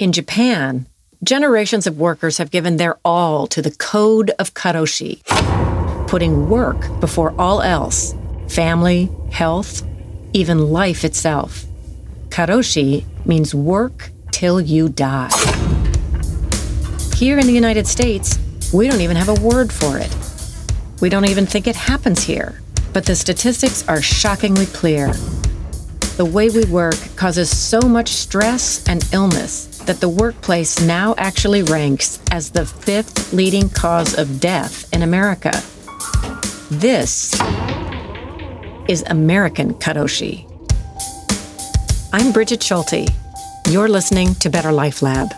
In Japan, generations of workers have given their all to the code of karoshi, putting work before all else family, health, even life itself. Karoshi means work till you die. Here in the United States, we don't even have a word for it. We don't even think it happens here, but the statistics are shockingly clear. The way we work causes so much stress and illness that the workplace now actually ranks as the fifth leading cause of death in America. This is American Karoshi. I'm Brigid Schulte. You're listening to Better Life Lab.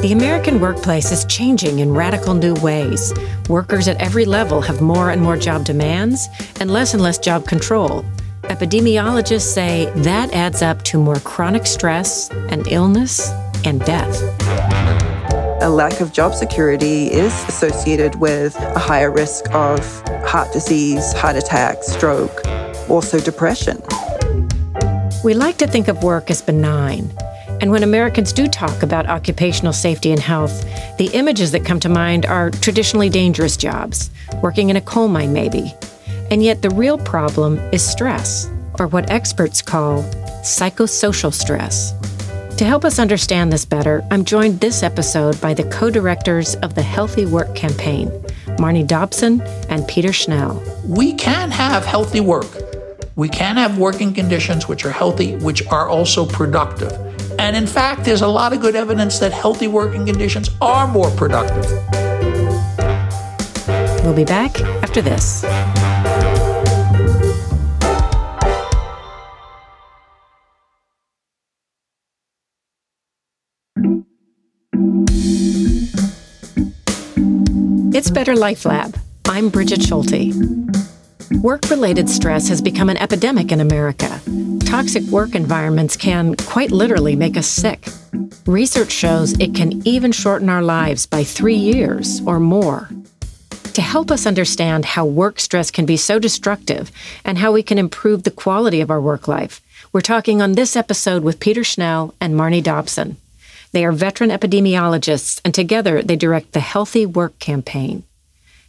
The American workplace is changing in radical new ways. Workers at every level have more and more job demands and less and less job control. Epidemiologists say that adds up to more chronic stress and illness and death. A lack of job security is associated with a higher risk of heart disease, heart attack, stroke, also depression. We like to think of work as benign. And when Americans do talk about occupational safety and health, the images that come to mind are traditionally dangerous jobs, working in a coal mine, maybe. And yet, the real problem is stress, or what experts call psychosocial stress. To help us understand this better, I'm joined this episode by the co directors of the Healthy Work Campaign, Marnie Dobson and Peter Schnall. We can have healthy work. We can have working conditions which are healthy, which are also productive. And in fact, there's a lot of good evidence that healthy working conditions are more productive. We'll be back after this. Better Life Lab. I'm Brigid Schulte. Work related stress has become an epidemic in America. Toxic work environments can, quite literally, make us sick. Research shows it can even shorten our lives by three years or more. To help us understand how work stress can be so destructive and how we can improve the quality of our work life, we're talking on this episode with Peter Schnall and Marnie Dobson. They are veteran epidemiologists, and together they direct the Healthy Work Campaign.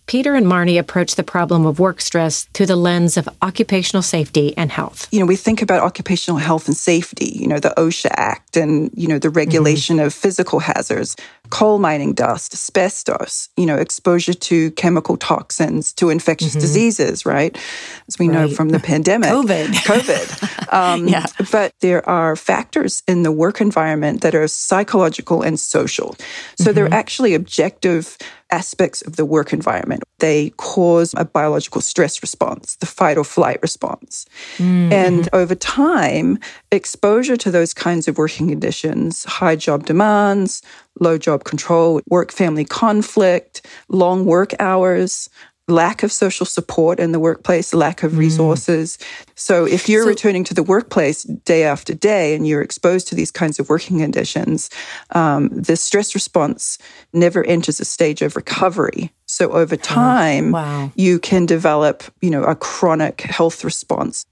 Peter and Marnie approach the problem of work stress through the lens of occupational safety and health. You know, we think about occupational health and safety, you know, the OSHA Act and, you know, the regulation mm-hmm. of physical hazards, coal mining dust, asbestos, you know, exposure to chemical toxins, to infectious mm-hmm. diseases, right? As we right. know from the pandemic. COVID. COVID. Um, yeah. But there are factors in the work environment that are psychological and social. So mm-hmm. they're actually objective aspects of the work environment. They cause a biological stress response, the fight or flight response. Mm-hmm. And over time, exposure to those kinds of working conditions, high job demands, low job control, work family conflict, long work hours, lack of social support in the workplace, lack of mm. resources. Mm. So if you're so, returning to the workplace day after day and you're exposed to these kinds of working conditions, um, the stress response never enters a stage of recovery. So over time, oh, wow. you can develop, you know, a chronic health response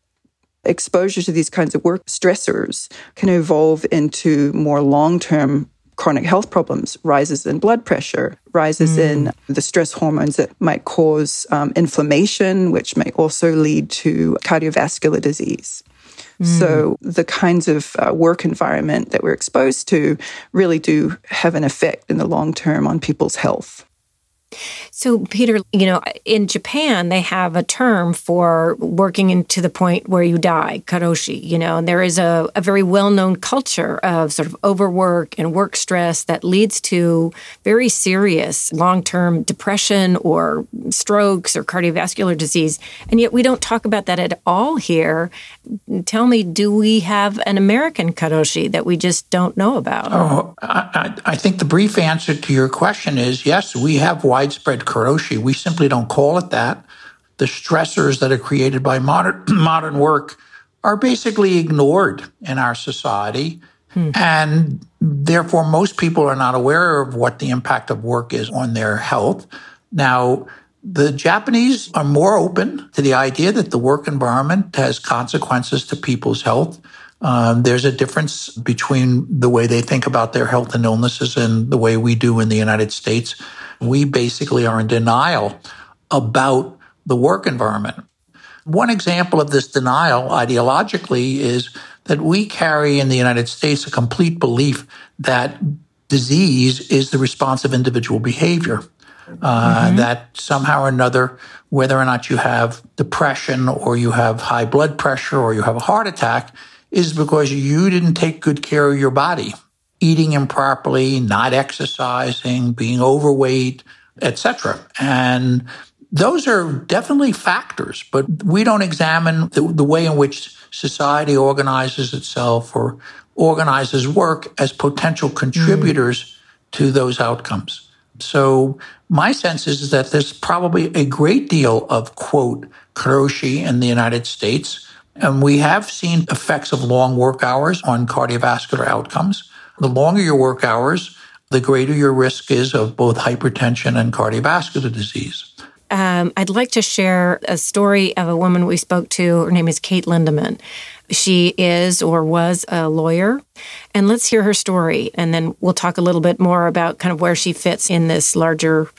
exposure to these kinds of work stressors can evolve into more long term chronic health problems, rises in blood pressure, rises mm. in the stress hormones that might cause um, inflammation, which may also lead to cardiovascular disease. Mm. So, the kinds of uh, work environment that we're exposed to really do have an effect in the long term on people's health. So, Peter, you know, in Japan, they have a term for working into the point where you die, karoshi, you know, and there is a, a very well known culture of sort of overwork and work stress that leads to very serious long term depression or strokes or cardiovascular disease. And yet we don't talk about that at all here. Tell me, do we have an American karoshi that we just don't know about? Oh, I, I think the brief answer to your question is yes, we have widespread karoshi. We simply don't call it that. The stressors that are created by modern, modern work are basically ignored in our society. Hmm. And therefore, most people are not aware of what the impact of work is on their health. Now, the Japanese are more open to the idea that the work environment has consequences to people's health. Um, there's a difference between the way they think about their health and illnesses and the way we do in the United States. We basically are in denial about the work environment. One example of this denial ideologically is that we carry in the United States a complete belief that disease is the response of individual behavior. Uh, mm-hmm. That somehow or another, whether or not you have depression or you have high blood pressure or you have a heart attack, is because you didn't take good care of your body, eating improperly, not exercising, being overweight, etc. And those are definitely factors, but we don't examine the, the way in which society organizes itself or organizes work as potential contributors mm. to those outcomes. So my sense is that there's probably a great deal of quote karoshi in the United States. And we have seen effects of long work hours on cardiovascular outcomes. The longer your work hours, the greater your risk is of both hypertension and cardiovascular disease. Um, I'd like to share a story of a woman we spoke to. Her name is Kate Lindemann. She is or was a lawyer. And let's hear her story. And then we'll talk a little bit more about kind of where she fits in this larger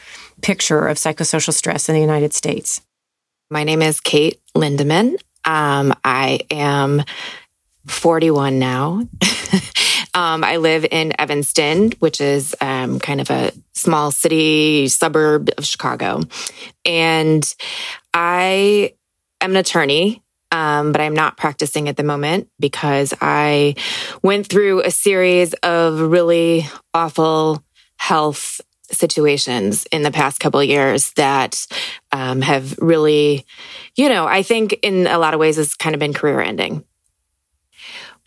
picture of psychosocial stress in the United States. My name is Kate Lindemann. Um, I am 41 now. um, I live in Evanston, which is um, kind of a small city suburb of Chicago. And I am an attorney um, but I'm not practicing at the moment because I went through a series of really awful health situations in the past couple years that um, have really, you know, I think in a lot of ways has kind of been career ending.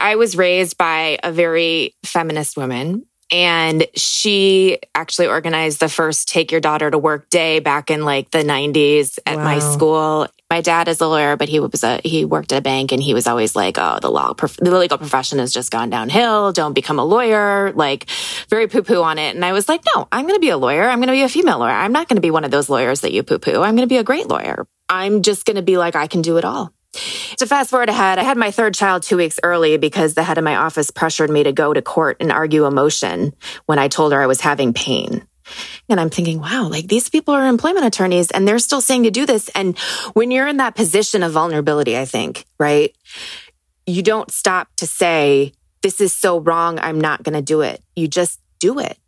I was raised by a very feminist woman and she actually organized the first take your daughter to work day back in like the 90s at wow. my school my dad is a lawyer, but he was a he worked at a bank, and he was always like, "Oh, the law, the legal profession has just gone downhill. Don't become a lawyer." Like, very poo poo on it. And I was like, "No, I'm going to be a lawyer. I'm going to be a female lawyer. I'm not going to be one of those lawyers that you poo poo. I'm going to be a great lawyer. I'm just going to be like, I can do it all." To fast forward ahead, I had my third child two weeks early because the head of my office pressured me to go to court and argue a motion when I told her I was having pain. And I'm thinking, wow, like these people are employment attorneys and they're still saying to do this. And when you're in that position of vulnerability, I think, right? You don't stop to say, this is so wrong. I'm not going to do it. You just do it.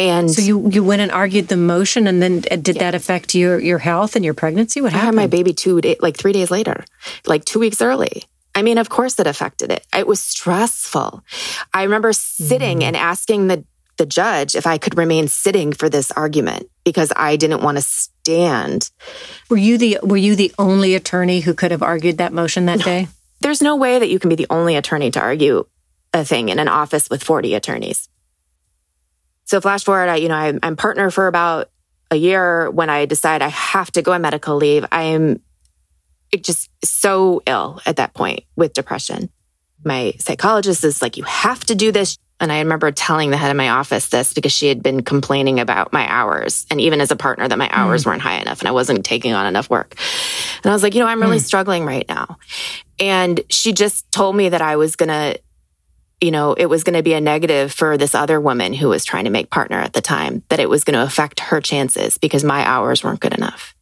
And so you you went and argued the motion, and then uh, did yeah. that affect your your health and your pregnancy? What happened? I had my baby two day, like three days later, like two weeks early. I mean, of course, it affected it. It was stressful. I remember sitting mm. and asking the the judge if I could remain sitting for this argument because I didn't want to stand. Were you the were you the only attorney who could have argued that motion that day? There's no way that you can be the only attorney to argue a thing in an office with 40 attorneys. So flash forward, I, you know, I'm, I'm partner for about a year when I decide I have to go on medical leave. I am just so ill at that point with depression. My psychologist is like, you have to do this. And I remember telling the head of my office this because she had been complaining about my hours. And even as a partner, that my hours mm. weren't high enough and I wasn't taking on enough work. And I was like, you know, I'm really mm. struggling right now. And she just told me that I was going to, you know, it was going to be a negative for this other woman who was trying to make partner at the time, that it was going to affect her chances because my hours weren't good enough.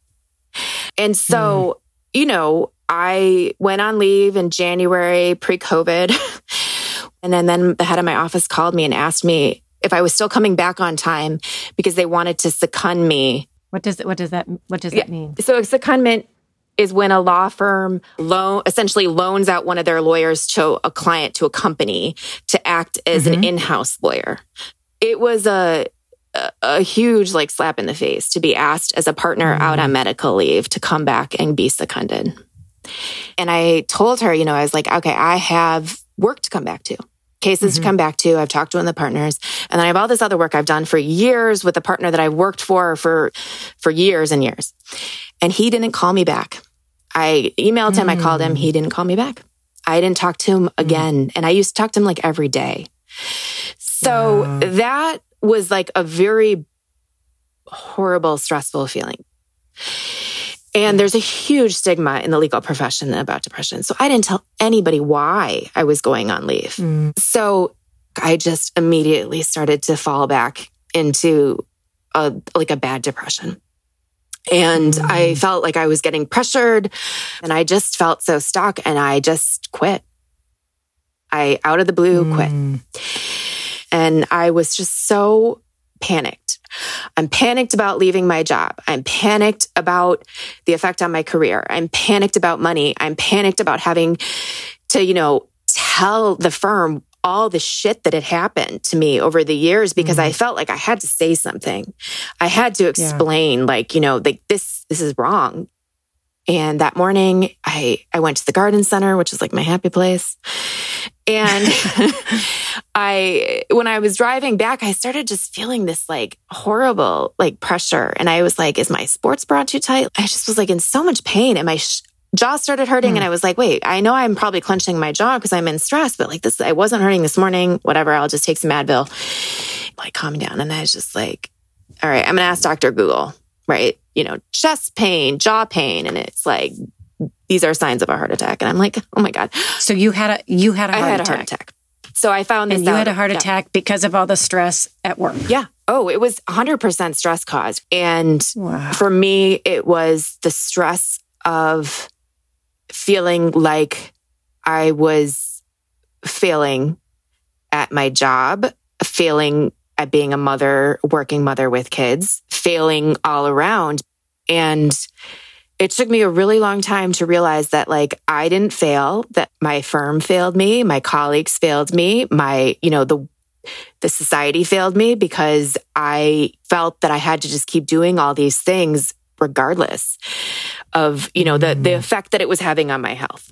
And so, mm. you know, I went on leave in January pre COVID. And then, then the head of my office called me and asked me if I was still coming back on time because they wanted to second me. What does what does that what does yeah. that mean? So a secondment is when a law firm loan essentially loans out one of their lawyers to a client to a company to act as mm-hmm. an in-house lawyer. It was a a, huge like slap in the face to be asked as a partner mm-hmm. out on medical leave to come back and be seconded. And I told her, you know, I was like, okay, I have work to come back to cases mm-hmm. to come back to. I've talked to one of the partners. And then I have all this other work I've done for years with a partner that I've worked for for, for years and years. And he didn't call me back. I emailed him, mm. I called him, he didn't call me back. I didn't talk to him mm. again. Mm. And I used to talk to him like every day. So that was like a very horrible, stressful feeling. And there's a huge stigma in the legal profession about depression. So I didn't tell anybody why I was going on leave. Mm. So I just immediately started to fall back into a like a bad depression. And. I felt like I was getting pressured and I just felt so stuck and I just quit. I out of the blue mm. quit. And I was just so panicked. I'm panicked about leaving my job. I'm panicked about the effect on my career. I'm panicked about money. I'm panicked about having to, you know, tell the firm all the shit that had happened to me over the years because mm. I felt like I had to say something. I had to explain yeah. like, you know, like this this is wrong. And that morning I I went to the garden center, which is like my happy place. And I when I was driving back, I started just feeling this like horrible like pressure and I was like is my sports bra too tight? I just was like in so much pain and my sh- jaw started hurting mm. and hmm. I was like, wait, I know I'm probably clenching my jaw because I'm in stress, but like this, I wasn't hurting this morning, whatever. I'll just take some Advil, like calm down. And I was just like, all right, I'm going to ask Dr. Google, right? You know, chest pain, jaw pain. And it's like, these are signs of a heart attack. And I'm like, oh my God. So you had a, you had a heart I had attack. a heart attack. So I found this And you out. had a heart attack because of all the stress at work. Yeah. Oh, it was 100% stress caused. And wow. for me, it was the stress of feeling like I was failing at my job, failing at being a mother, working mother with kids, failing all around. And it took me a really long time to realize that like I didn't fail, that my firm failed me, my colleagues failed me, my, you know, the the society failed me because I felt that I had to just keep doing all these things regardless of, you know, the, the mm. effect that it was having on my health.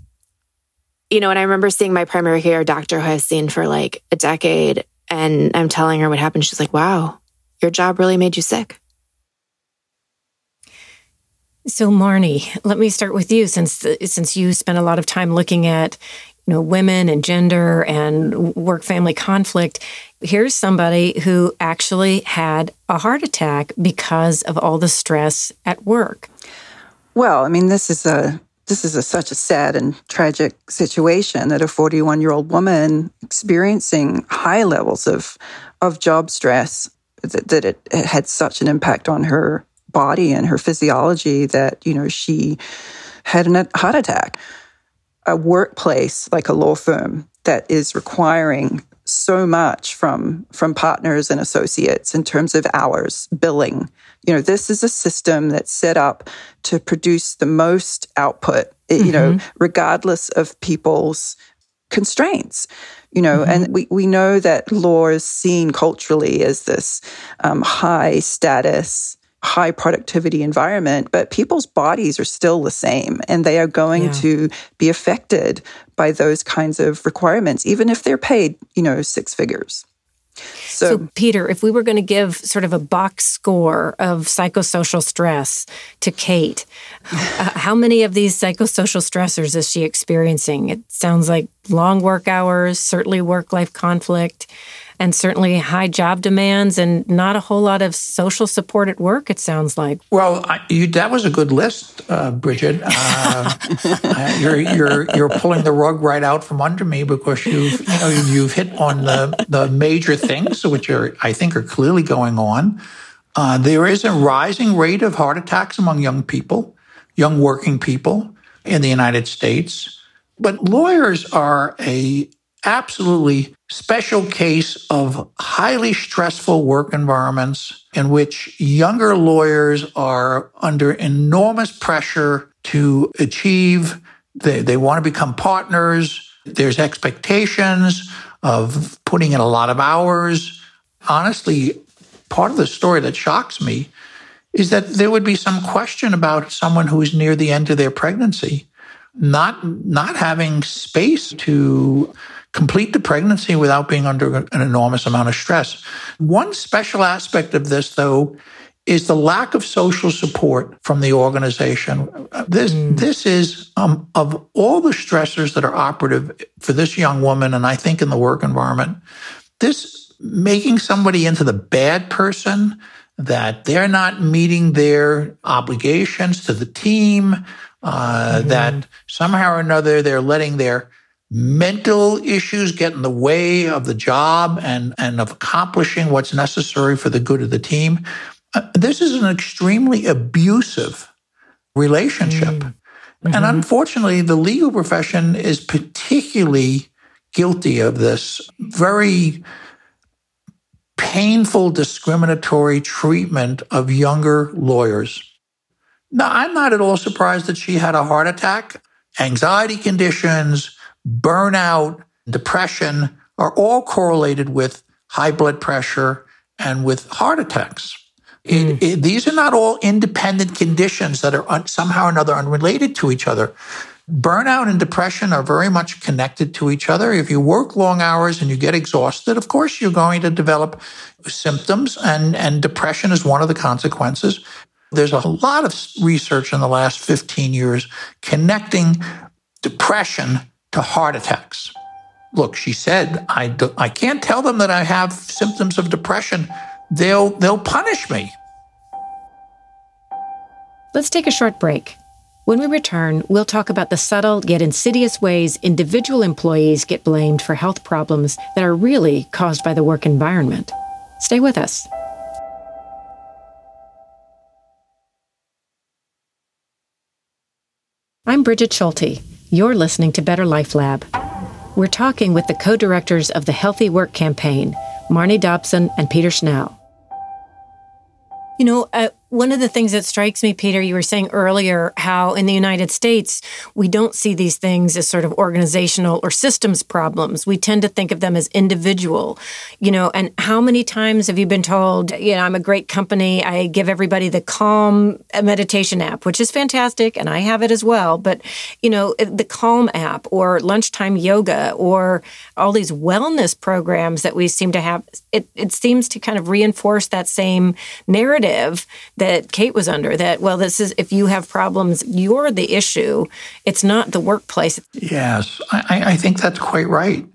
You know, and I remember seeing my primary care doctor who I've seen for like a decade and I'm telling her what happened. She's like, wow, your job really made you sick. So, Marnie, let me start with you, since since you spent a lot of time looking at, you know, women and gender and work family conflict here's somebody who actually had a heart attack because of all the stress at work. Well, I mean, this is a this is a, such a sad and tragic situation that a 41 year old woman experiencing high levels of of job stress that, that it, it had such an impact on her body and her physiology that you know she had a heart attack. A workplace like a law firm that is requiring so much from from partners and associates in terms of hours billing you know this is a system that's set up to produce the most output mm-hmm. you know mm-hmm. regardless of people's constraints you know mm-hmm. and we, we know that law is seen culturally as this um, high status high productivity environment, but people's bodies are still the same and they are going yeah. to be affected by those kinds of requirements, even if they're paid, you know, six figures. So, so, Peter, if we were going to give sort of a box score of psychosocial stress to Kate, uh, how many of these psychosocial stressors is she experiencing? It sounds like long work hours, certainly work life conflict, and certainly high job demands and not a whole lot of social support at work, it sounds like. Well, I, you, that was a good list, uh, Brigid. Uh, uh, you're, you're, you're pulling the rug right out from under me because you've, you know, you've hit on the, the major things, which are, I think, are clearly going on. Uh, there is a rising rate of heart attacks among young people, young working people in the United States. But lawyers are a absolutely special case of highly stressful work environments in which younger lawyers are under enormous pressure to achieve. They, they want to become partners. There's expectations of putting in a lot of hours. Honestly, part of the story that shocks me is that there would be some question about someone who's near the end of their pregnancy not not having space to complete the pregnancy without being under an enormous amount of stress. One special aspect of this, though, is the lack of social support from the organization. This, mm. this is, um, of all the stressors that are operative for this young woman, and I think in the work environment, this making somebody into the bad person that they're not meeting their obligations to the team, uh, mm-hmm. that somehow or another they're letting their mental issues get in the way of the job and, and of accomplishing what's necessary for the good of the team. Uh, this is an extremely abusive relationship. Mm-hmm. And unfortunately, the legal profession is particularly guilty of this very painful discriminatory treatment of younger lawyers. Now, I'm not at all surprised that she had a heart attack. Anxiety conditions, burnout, depression are all correlated with high blood pressure and with heart attacks. It, mm. it, these are not all independent conditions that are un, somehow or another unrelated to each other. Burnout and depression are very much connected to each other. If you work long hours and you get exhausted, of course, you're going to develop symptoms, and, and depression is one of the consequences. There's a lot of research in the last 15 years connecting depression to heart attacks. Look, she said, I, do, I can't tell them that I have symptoms of depression. They'll, they'll punish me. Let's take a short break. When we return, we'll talk about the subtle yet insidious ways individual employees get blamed for health problems that are really caused by the work environment. Stay with us. I'm Brigid Schulte. You're listening to Better Life Lab. We're talking with the co directors of the Healthy Work Campaign, Marnie Dobson and Peter Schnall. You know, one of the things that strikes me, Peter, you were saying earlier how in the United States, we don't see these things as sort of organizational or systems problems. We tend to think of them as individual, you know, and how many times have you been told, you know, I'm a great company. I give everybody the Calm uh, meditation app, which is fantastic, and I have it as well. But, you know, uh, the Calm app or lunchtime yoga or all these wellness programs that we seem to have, it, it seems to kind of reinforce that same narrative that Kate was under that, well, this is if you have problems, you're the issue. It's not the workplace. Yes, I, I think that's quite right.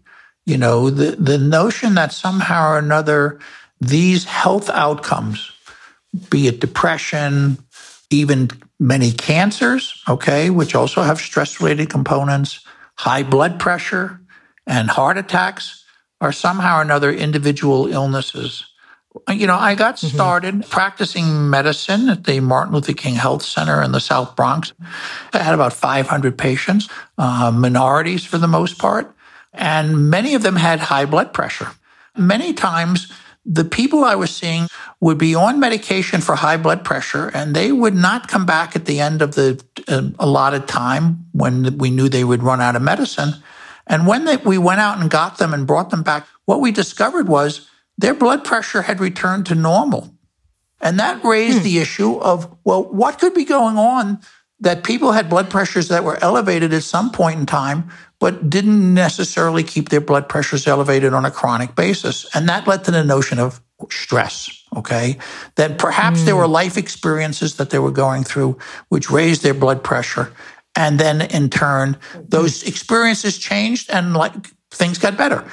You know, the, the notion that somehow or another these health outcomes, be it depression, even many cancers, okay, which also have stress related components, high blood pressure, and heart attacks are somehow or another individual illnesses you know, I got mm-hmm. started mm-hmm. practicing medicine at the Martin Luther King Health Center in the South Bronx. I had about 500 patients, uh, minorities for the most part, and many of them had high blood pressure. Many times, the people I was seeing would be on medication for high blood pressure, and they would not come back at the end of the uh, allotted time when we knew they would run out of medicine. And when they, we went out and got them and brought them back, what we discovered was their blood pressure had returned to normal. And that raised hmm. the issue of, well, what could be going on that people had blood pressures that were elevated at some point in time, but didn't necessarily keep their blood pressures elevated on a chronic basis. And that led to the notion of stress, okay? That perhaps mm. there were hmm. life experiences that they were going through which raised their blood pressure. And then in turn, those experiences changed and like things got better.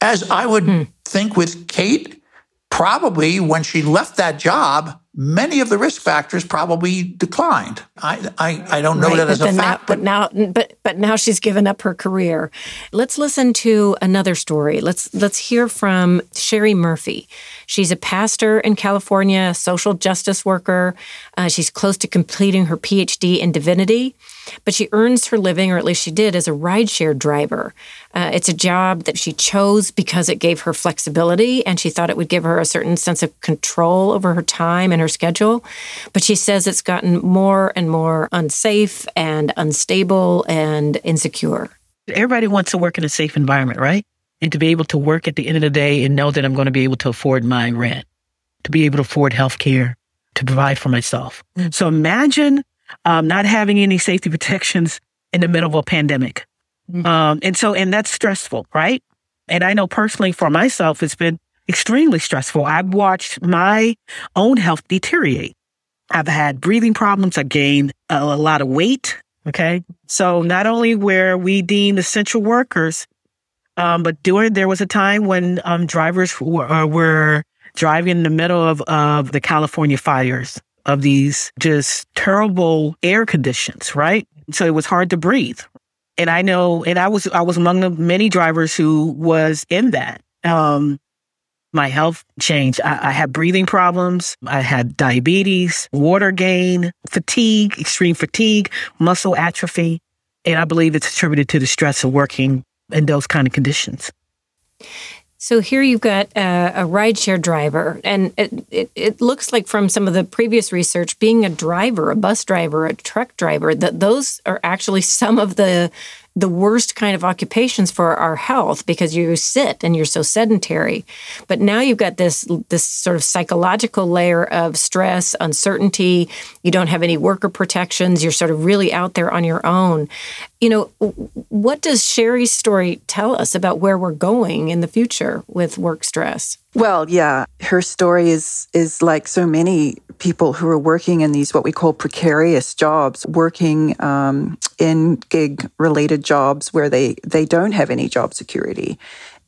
As I would hmm. think with Kate, probably when she left that job, many of the risk factors probably declined. I I, I don't know right, that as a fact, but, but now but but now she's given up her career. Let's listen to another story. Let's let's hear from Sherry Murphy. She's a pastor in California, a social justice worker. Uh, she's close to completing her PhD in divinity, but she earns her living, or at least she did, as a rideshare driver. Uh, it's a job that she chose because it gave her flexibility and she thought it would give her a certain sense of control over her time and her schedule. But she says it's gotten more and more unsafe and unstable and insecure. Everybody wants to work in a safe environment, right? and to be able to work at the end of the day and know that I'm going to be able to afford my rent, to be able to afford health care, to provide for myself. Mm-hmm. So imagine um, not having any safety protections in the middle of a pandemic. Mm-hmm. Um, and so, and that's stressful, right? And I know personally for myself, it's been extremely stressful. I've watched my own health deteriorate. I've had breathing problems. I gained a, a lot of weight. Okay. So not only were we deemed essential workers, um, but during there was a time when um, drivers were, uh, were driving in the middle of, of the California fires, of these just terrible air conditions, right? So it was hard to breathe. And I know, and I was, I was among the many drivers who was in that. Um, my health changed. I, I, had breathing problems. I had diabetes, water gain, fatigue, extreme fatigue, muscle atrophy. And I believe it's attributed to the stress of working in those kind of conditions. So here you've got a, a rideshare driver, and it, it, it, looks like from some of the previous research, being a driver, a bus driver, a truck driver, that those are actually some of the the worst kind of occupations for our health because you sit and you're so sedentary. But now you've got this this sort of psychological layer of stress, uncertainty. You don't have any worker protections. You're sort of really out there on your own. You know, what does Sherry's story tell us about where we're going in the future with work stress? Well, yeah, her story is is like so many people who are working in these what we call precarious jobs, working um, in gig related jobs where they they don't have any job security.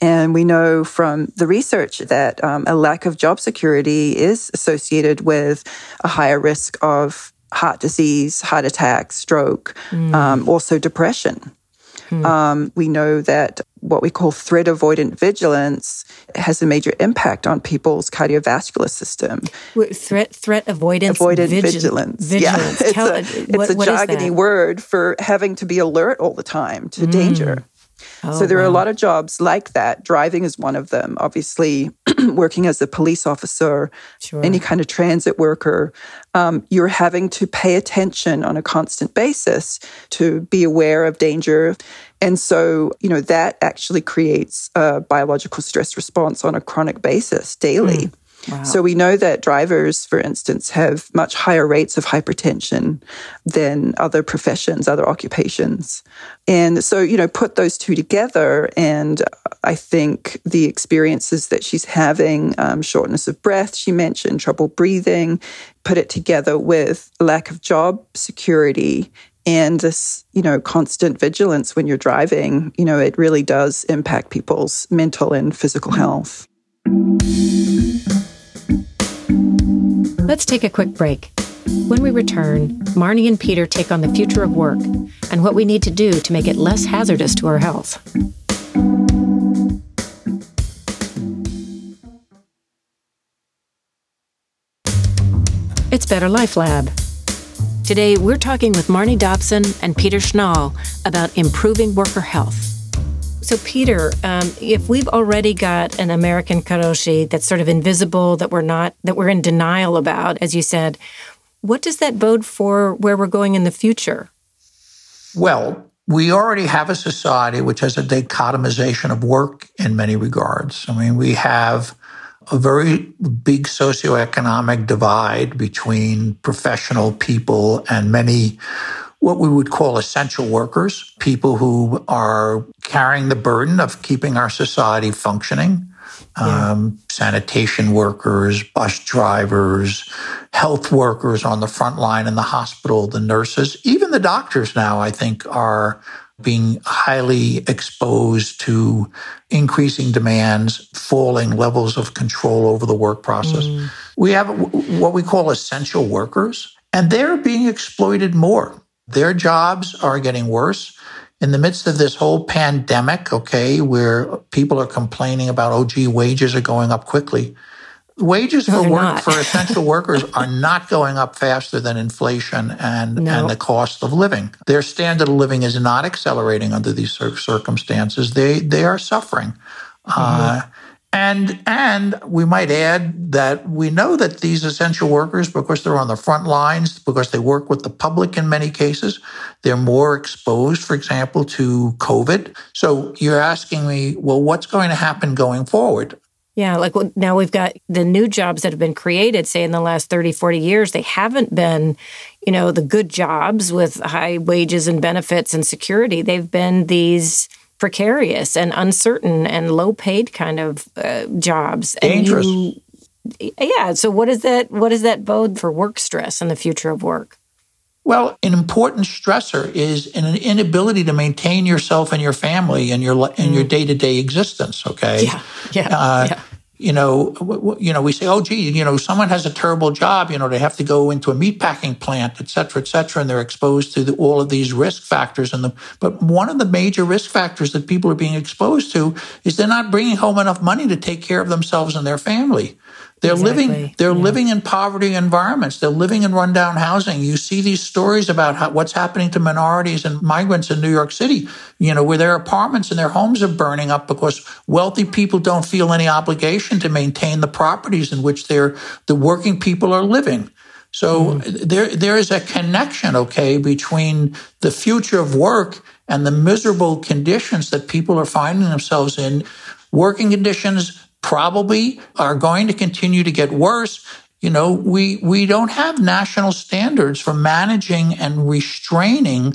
And we know from the research that um, a lack of job security is associated with a higher risk of heart disease, heart attack, stroke, mm. um, also depression. Mm. Um, we know that what we call threat avoidant vigilance has a major impact on people's cardiovascular system. Threat threat avoidance avoidant vigilance. vigilance. Yeah, it's Tell, a, it's what, a jargony word for having to be alert all the time to mm. danger. Oh, so there wow. are a lot of jobs like that. Driving is one of them. Obviously, working as a police officer, sure. any kind of transit worker, um, you're having to pay attention on a constant basis to be aware of danger. And so, you know, that actually creates a biological stress response on a chronic basis daily. Mm. So we know that drivers, for instance, have much higher rates of hypertension than other professions, other occupations. And so, you know, put those two together, and I think the experiences that she's having, um, shortness of breath, she mentioned trouble breathing, put it together with lack of job security and this you know constant vigilance when you're driving you know it really does impact people's mental and physical health Let's take a quick break. When we return, Marnie and Peter take on the future of work and what we need to do to make it less hazardous to our health. It's Better Life Lab. Today, we're talking with Marnie Dobson and Peter Schnall about improving worker health. So, Peter, um, if we've already got an American karoshi that's sort of invisible, that we're not, that we're in denial about, as you said, what does that bode for where we're going in the future? Well, we already have a society which has a dichotomization of work in many regards. I mean, we have a very big socioeconomic divide between professional people and many what we would call essential workers, people who are carrying the burden of keeping our society functioning. Yeah. Um, sanitation workers, bus drivers, health workers on the front line in the hospital, the nurses, even the doctors now, I think, are being highly exposed to increasing demands, falling levels of control over the work process. Mm. We have what we call essential workers, and they're being exploited more. Their jobs are getting worse. In the midst of this whole pandemic, okay, where people are complaining about, oh, gee, wages are going up quickly. Wages no, for work for essential workers are not going up faster than inflation and, no. and the cost of living. Their standard of living is not accelerating under these circumstances. They they are suffering. Mm-hmm. Uh, and and we might add that we know that these essential workers, because they're on the front lines, because they work with the public in many cases, they're more exposed, for example, to COVID. So you're asking me, well, what's going to happen going forward? Yeah, like now we've got the new jobs that have been created, say in the last 30, 40 years, they haven't been, you know, the good jobs with high wages and benefits and security. They've been these precarious and uncertain and low paid kind of uh, jobs. Dangerous. You, yeah. So what is that? What does that bode for work stress and the future of work? Well, an important stressor is an inability to maintain yourself and your family and your in your day to day existence. Okay. Yeah. Yeah. Uh, yeah. You know, you know, we say, oh, gee, you know, someone has a terrible job, you know, they have to go into a meatpacking plant, et cetera, et cetera, and they're exposed to the, all of these risk factors. And the, but one of the major risk factors that people are being exposed to is they're not bringing home enough money to take care of themselves and their family. They're exactly. living they're yeah. living in poverty environments. They're living in rundown housing. You see these stories about how, what's happening to minorities and migrants in New York City, you know, where their apartments and their homes are burning up because wealthy people don't feel any obligation to maintain the properties in which they're the working people are living. So mm. there there is a connection, okay, between the future of work and the miserable conditions that people are finding themselves in. Working conditions probably are going to continue to get worse. You know, we, we don't have national standards for managing and restraining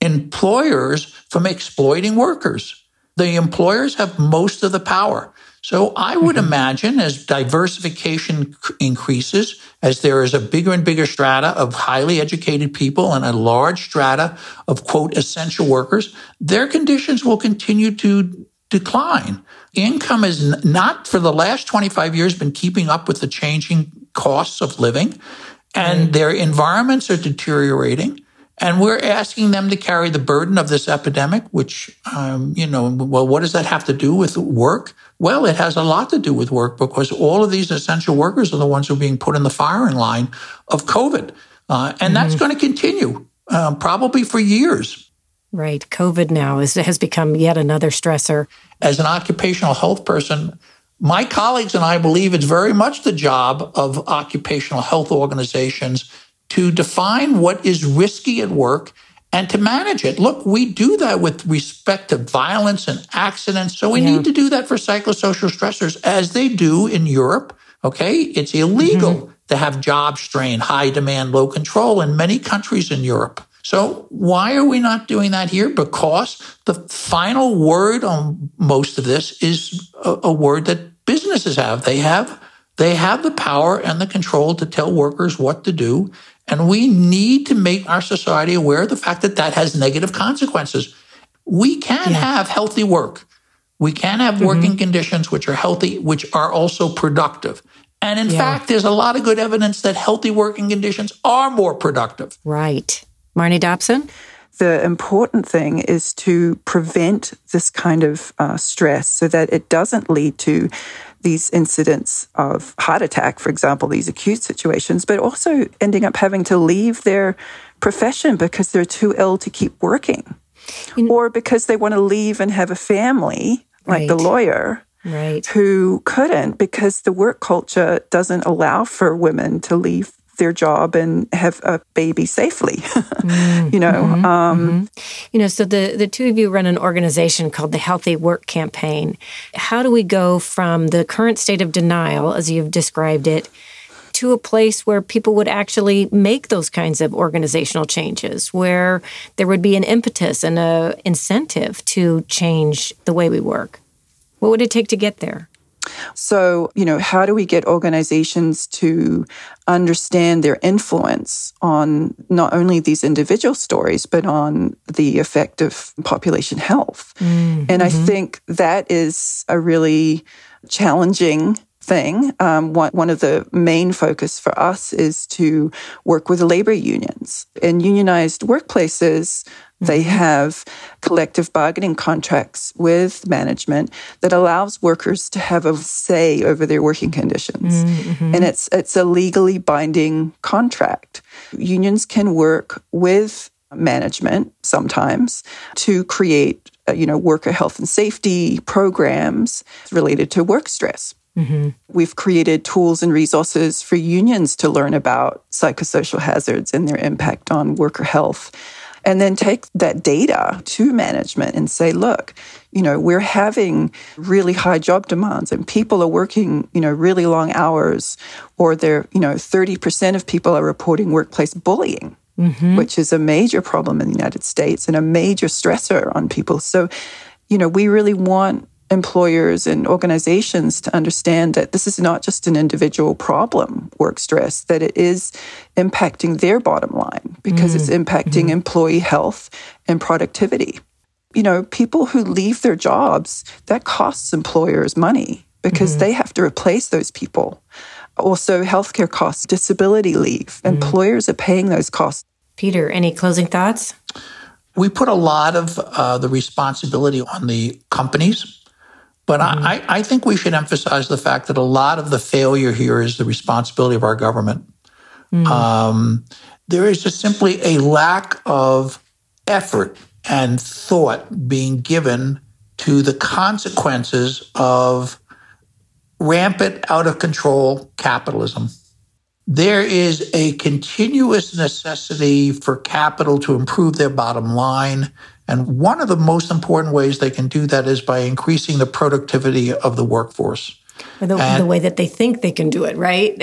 employers from exploiting workers. The employers have most of the power. So I would mm-hmm. imagine as diversification increases, as there is a bigger and bigger strata of highly educated people and a large strata of quote essential workers, their conditions will continue to decline. Income has not for the last 25 years been keeping up with the changing costs of living and their environments are deteriorating. And we're asking them to carry the burden of this epidemic, which, um, you know, well, what does that have to do with work? Well, it has a lot to do with work because all of these essential workers are the ones who are being put in the firing line of COVID. Uh, and mm-hmm. that's going to continue um, probably for years. Right. COVID now is, has become yet another stressor. As an occupational health person, my colleagues and I believe it's very much the job of occupational health organizations to define what is risky at work and to manage it. Look, we do that with respect to violence and accidents. So we yeah. need to do that for psychosocial stressors as they do in Europe. Okay. It's illegal mm-hmm. to have job strain, high demand, low control in many countries in Europe. So why are we not doing that here? Because the final word on most of this is a, a word that businesses have. They have they have the power and the control to tell workers what to do. And we need to make our society aware of the fact that that has negative consequences. We can yeah. have healthy work. We can have mm-hmm. working conditions which are healthy, which are also productive. And in yeah. fact, there's a lot of good evidence that healthy working conditions are more productive. Right. Marnie Dobson? The important thing is to prevent this kind of uh, stress so that it doesn't lead to these incidents of heart attack, for example, these acute situations, but also ending up having to leave their profession because they're too ill to keep working. Or because they want to leave and have a family, like right. the lawyer, right. who couldn't because the work culture doesn't allow for women to leave their job and have a baby safely. mm, you know, mm-hmm, um, mm-hmm. you know. So the the two of you run an organization called the Healthy Work Campaign. How do we go from the current state of denial, as you've described it? To a place where people would actually make those kinds of organizational changes, where there would be an impetus and a incentive to change the way we work. What would it take to get there? So, you know, how do we get organizations to understand their influence on not only these individual stories, but on the effect of population health? Mm-hmm. And I think that is a really challenging thing. Um, one, one of the main focus for us is to work with labor unions. In unionized workplaces, they mm-hmm. have collective bargaining contracts with management that allows workers to have a say over their working conditions. Mm-hmm. And it's it's a legally binding contract. Unions can work with management sometimes to create uh, you know worker health and safety programs related to work stress. Mm-hmm. We've created tools and resources for unions to learn about psychosocial hazards and their impact on worker health and then take that data to management and say, look, you know, we're having really high job demands and people are working, you know, really long hours, or they're, you know, 30% of people are reporting workplace bullying. Mm-hmm. Which is a major problem in the United States and a major stressor on people. So, you know, we really want employers and organizations to understand that this is not just an individual problem, work stress, that it is impacting their bottom line because mm-hmm. it's impacting mm-hmm. employee health and productivity. You know, people who leave their jobs, that costs employers money because mm-hmm. they have to replace those people. Also, healthcare costs, disability leave. Mm-hmm. Employers are paying those costs. Peter, any closing thoughts? We put a lot of uh, the responsibility on the companies, but mm-hmm. I, I think we should emphasize the fact that a lot of the failure here is the responsibility of our government. Mm-hmm. Um, there is just simply a lack of effort and thought being given to the consequences of rampant, out of control capitalism. There is a continuous necessity for capital to improve their bottom line. And one of the most important ways they can do that is by increasing the productivity of the workforce. Or the, and, the way that they think they can do it, right?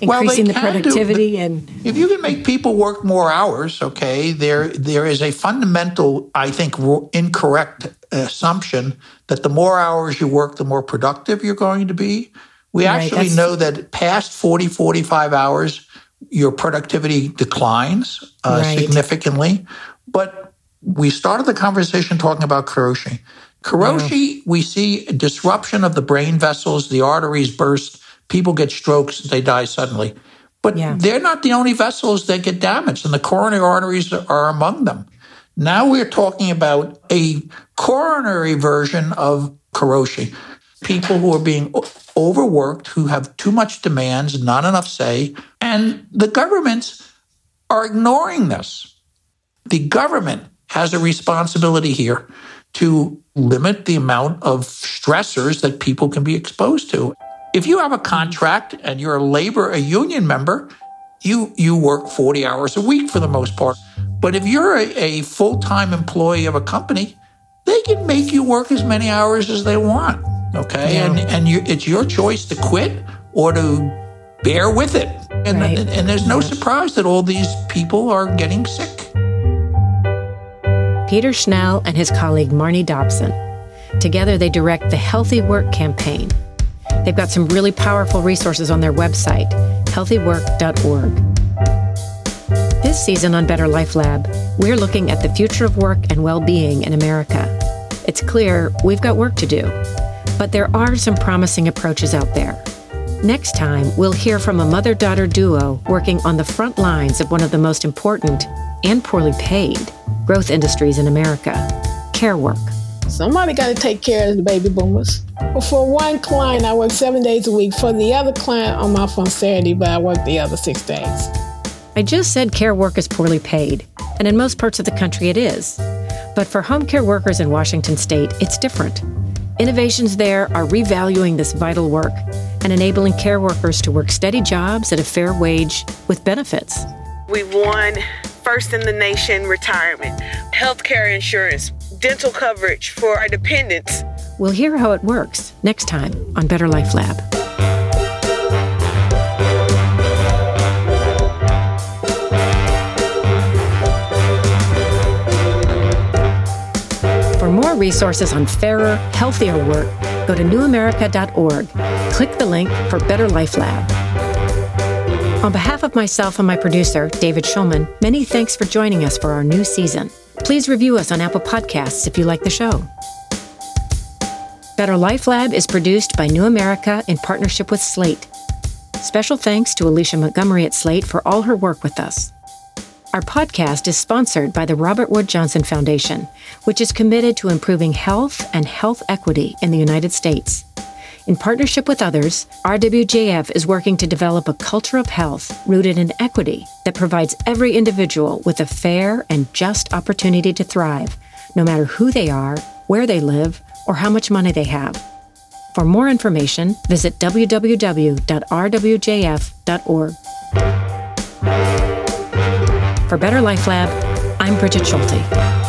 Increasing well, the productivity do, and if you can make people work more hours, okay, there there is a fundamental, I think, incorrect assumption that the more hours you work, the more productive you're going to be. We right, actually know that past 40, 45 hours, your productivity declines uh, right. significantly. But we started the conversation talking about karoshi. Karoshi, we see disruption of the brain vessels, the arteries burst, people get strokes, they die suddenly. But yeah. they're not the only vessels that get damaged, and the coronary arteries are among them. Now we're talking about a coronary version of karoshi. People who are being overworked, who have too much demands, not enough say, and the governments are ignoring this. The government has a responsibility here to limit the amount of stressors that people can be exposed to. If you have a contract and you're a labor, a union member, you, you work 40 hours a week for the most part. But if you're a, a full time employee of a company, they can make you work as many hours as they want. Okay. Yeah. And, and you, it's your choice to quit or to bear with it. And, right. and, and there's no surprise that all these people are getting sick. Peter Schnall and his colleague Marnie Dobson. Together, they direct the Healthy Work campaign. They've got some really powerful resources on their website, healthywork.org. This season on Better Life Lab, we're looking at the future of work and well being in America. It's clear we've got work to do, but there are some promising approaches out there. Next time, we'll hear from a mother daughter duo working on the front lines of one of the most important and poorly paid growth industries in America care work. Somebody got to take care of the baby boomers. For one client, I work seven days a week. For the other client, I'm off on Saturday, but I work the other six days. I just said care work is poorly paid, and in most parts of the country it is. But for home care workers in Washington state, it's different. Innovations there are revaluing this vital work and enabling care workers to work steady jobs at a fair wage with benefits. We've won first in the nation retirement, health care insurance, dental coverage for our dependents. We'll hear how it works next time on Better Life Lab. For more resources on fairer, healthier work, go to newamerica.org. Click the link for Better Life Lab. On behalf of myself and my producer, David Schulman, many thanks for joining us for our new season. Please review us on Apple Podcasts if you like the show. Better Life Lab is produced by New America in partnership with Slate. Special thanks to Alicia Montgomery at Slate for all her work with us. Our podcast is sponsored by the Robert Wood Johnson Foundation, which is committed to improving health and health equity in the United States. In partnership with others, RWJF is working to develop a culture of health rooted in equity that provides every individual with a fair and just opportunity to thrive, no matter who they are, where they live, or how much money they have. For more information, visit www.rwjf.org. For Better Life Lab, I'm Brigid Schulte.